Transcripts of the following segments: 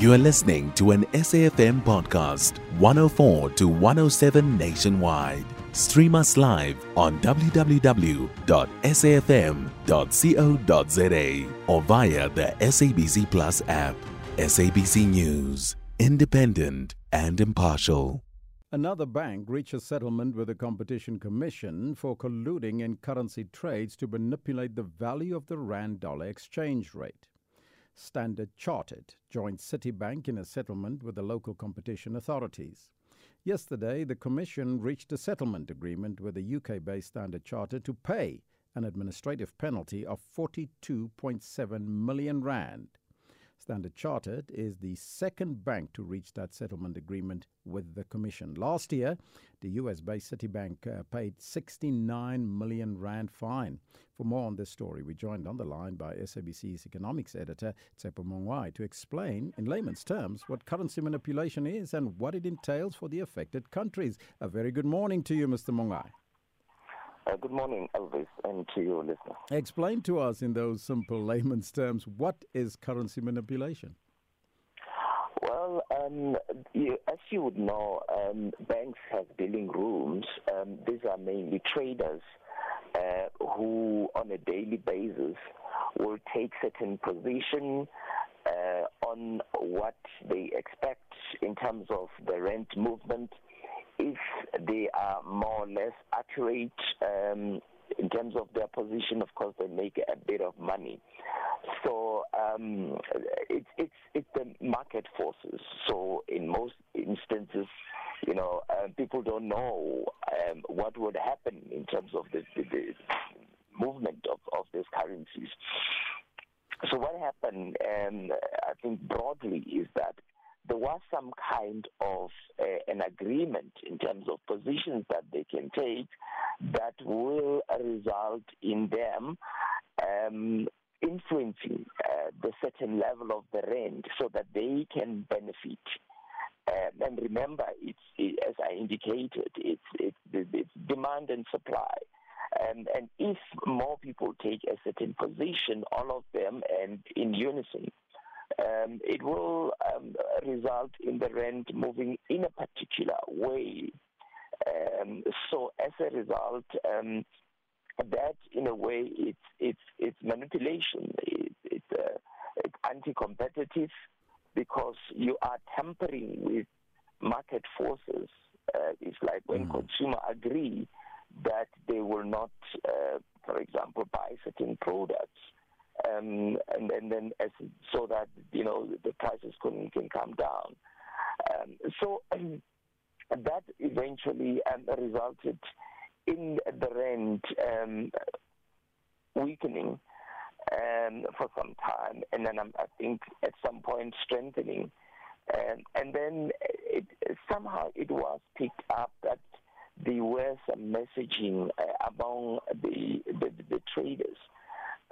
You are listening to an SAFM podcast, 104 to 107 nationwide. Stream us live on www.safm.co.za or via the SABC Plus app. SABC News, independent and impartial. Another bank reached a settlement with the Competition Commission for colluding in currency trades to manipulate the value of the rand dollar exchange rate. Standard Chartered joined Citibank in a settlement with the local competition authorities. Yesterday, the Commission reached a settlement agreement with the UK based Standard Chartered to pay an administrative penalty of 42.7 million rand. Standard Chartered is the second bank to reach that settlement agreement with the Commission. Last year, the US based Citibank uh, paid 69 million rand fine. For more on this story, we joined on the line by SABC's economics editor, Tshepo Mongoai, to explain in layman's terms what currency manipulation is and what it entails for the affected countries. A very good morning to you, Mr. Mongoai. Uh, good morning, Elvis, and to your listeners. Explain to us in those simple layman's terms what is currency manipulation? Well, um, you, as you would know, um, banks have dealing rooms. Um, these are mainly traders uh, who, on a daily basis, will take certain position uh, on what they expect in terms of the rand movement if they are more or less accurate um, in terms of their position, of course, they make a bit of money. So um, it's it's it's the market forces. So in most instances, you know, uh, people don't know um, what would happen in terms of the, the, the movement of, of these currencies. So what happened, um, I think broadly, is that there was some kind of uh, an agreement in terms of positions that they can take that will result in them um, influencing uh, the certain level of the rand so that they can benefit. Um, and remember, it's it, as I indicated, it's, it's, it's demand and supply. Um, and if more people take a certain position, all of them, and in unison, um, it will um, result in the rand moving in a particular way. Um, so as a result, um, that in a way it's it's it's manipulation. It, it's, uh, it's anti-competitive because you are tampering with market forces. Uh, it's like when mm. consumers agree that they will not, uh, for example, buy certain products um, and, and then as, so that you know the prices can can come down. Um, so um, that eventually um, resulted in the rand um, weakening um, for some time, and then I think at some point strengthening. And, and then it, somehow it was picked up that there were some messaging uh, among the, the, the traders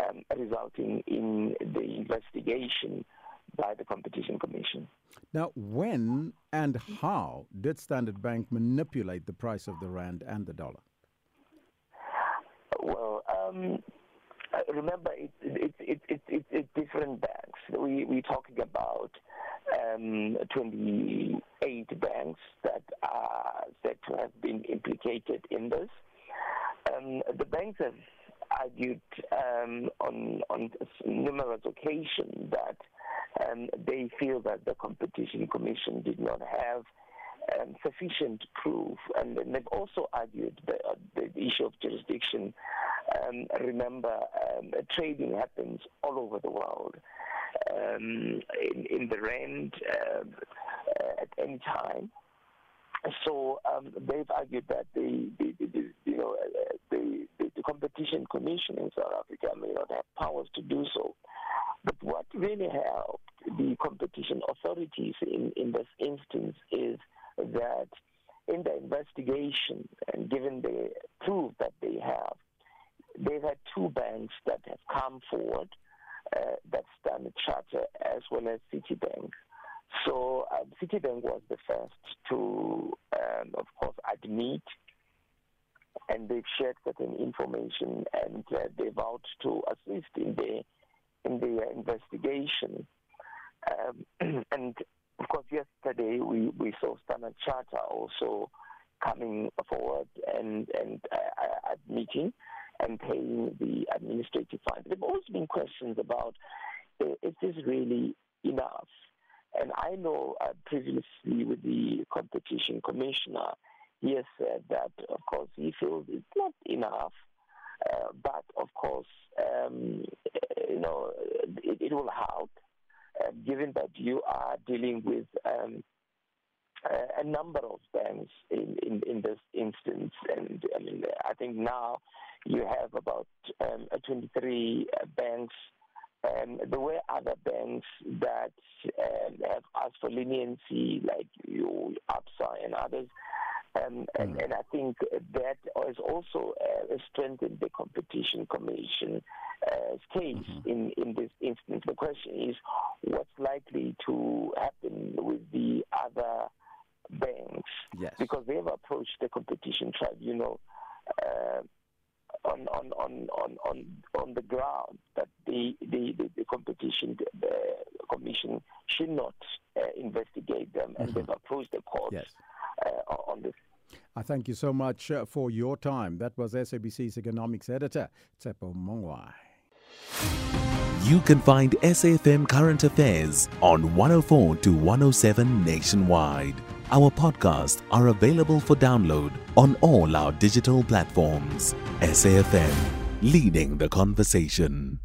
um, resulting in the investigation by the Competition Commission. Now, when and how did Standard Bank manipulate the price of the rand and the dollar? Well, um, remember, it's it, it, it, it, it's different banks. We, we're talking about um, 28 banks that are said to have been implicated in this. Um, the banks have argued um, on on numerous occasions that um, they feel that the competition commission did not have um, sufficient proof, and, they've also argued the, uh, the issue of jurisdiction. Um, remember, um, trading happens all over the world. Um, in, in the rand uh, at any time. So um, they've argued that the, the, the, you know uh, the, the competition commission in South Africa may not have powers to do so. But what really helped the competition authorities in, in this instance is that in the investigation and given the proof that they have, they've had two banks that have come forward, uh, that's Standard Charter as well as Citibank, so um, Citibank was the first to, um, of course, admit, and they've shared certain information, and uh, they vowed to assist in the in the investigation. Um, and of course, yesterday we, we saw Standard Charter also coming forward and and uh, admitting and paying the administrative fine. There have also been questions about uh, is this really enough? And I know uh, previously with the competition commissioner, he has said that, of course, he feels it's not enough. Uh, but of course, um, you know, it, it will help, uh, given that you are dealing with um, a number of banks in, in, in, this instance. And I mean, I think now you have about um, 23 uh, banks. Um, there were other banks that um, have asked for leniency, like you, ABSA and others. Um, and, mm. and, I think that has also uh, strengthened the competition commission uh, case mm-hmm. in, in this instance. The question is what's likely to happen with the other banks yes. because they've approached the competition tribunal uh, on, on, on, on, on, on the ground that the, the, the, the competition the commission should not uh, investigate them, and mm-hmm. they've approached the court yes. Uh, on this. I thank you so much uh, for your time. That was SABC's economics editor, Tshepo Mongoai. You can find SAFM Current Affairs on 104 to 107 nationwide. Our podcasts are available for download on all our digital platforms. SAFM, leading the conversation.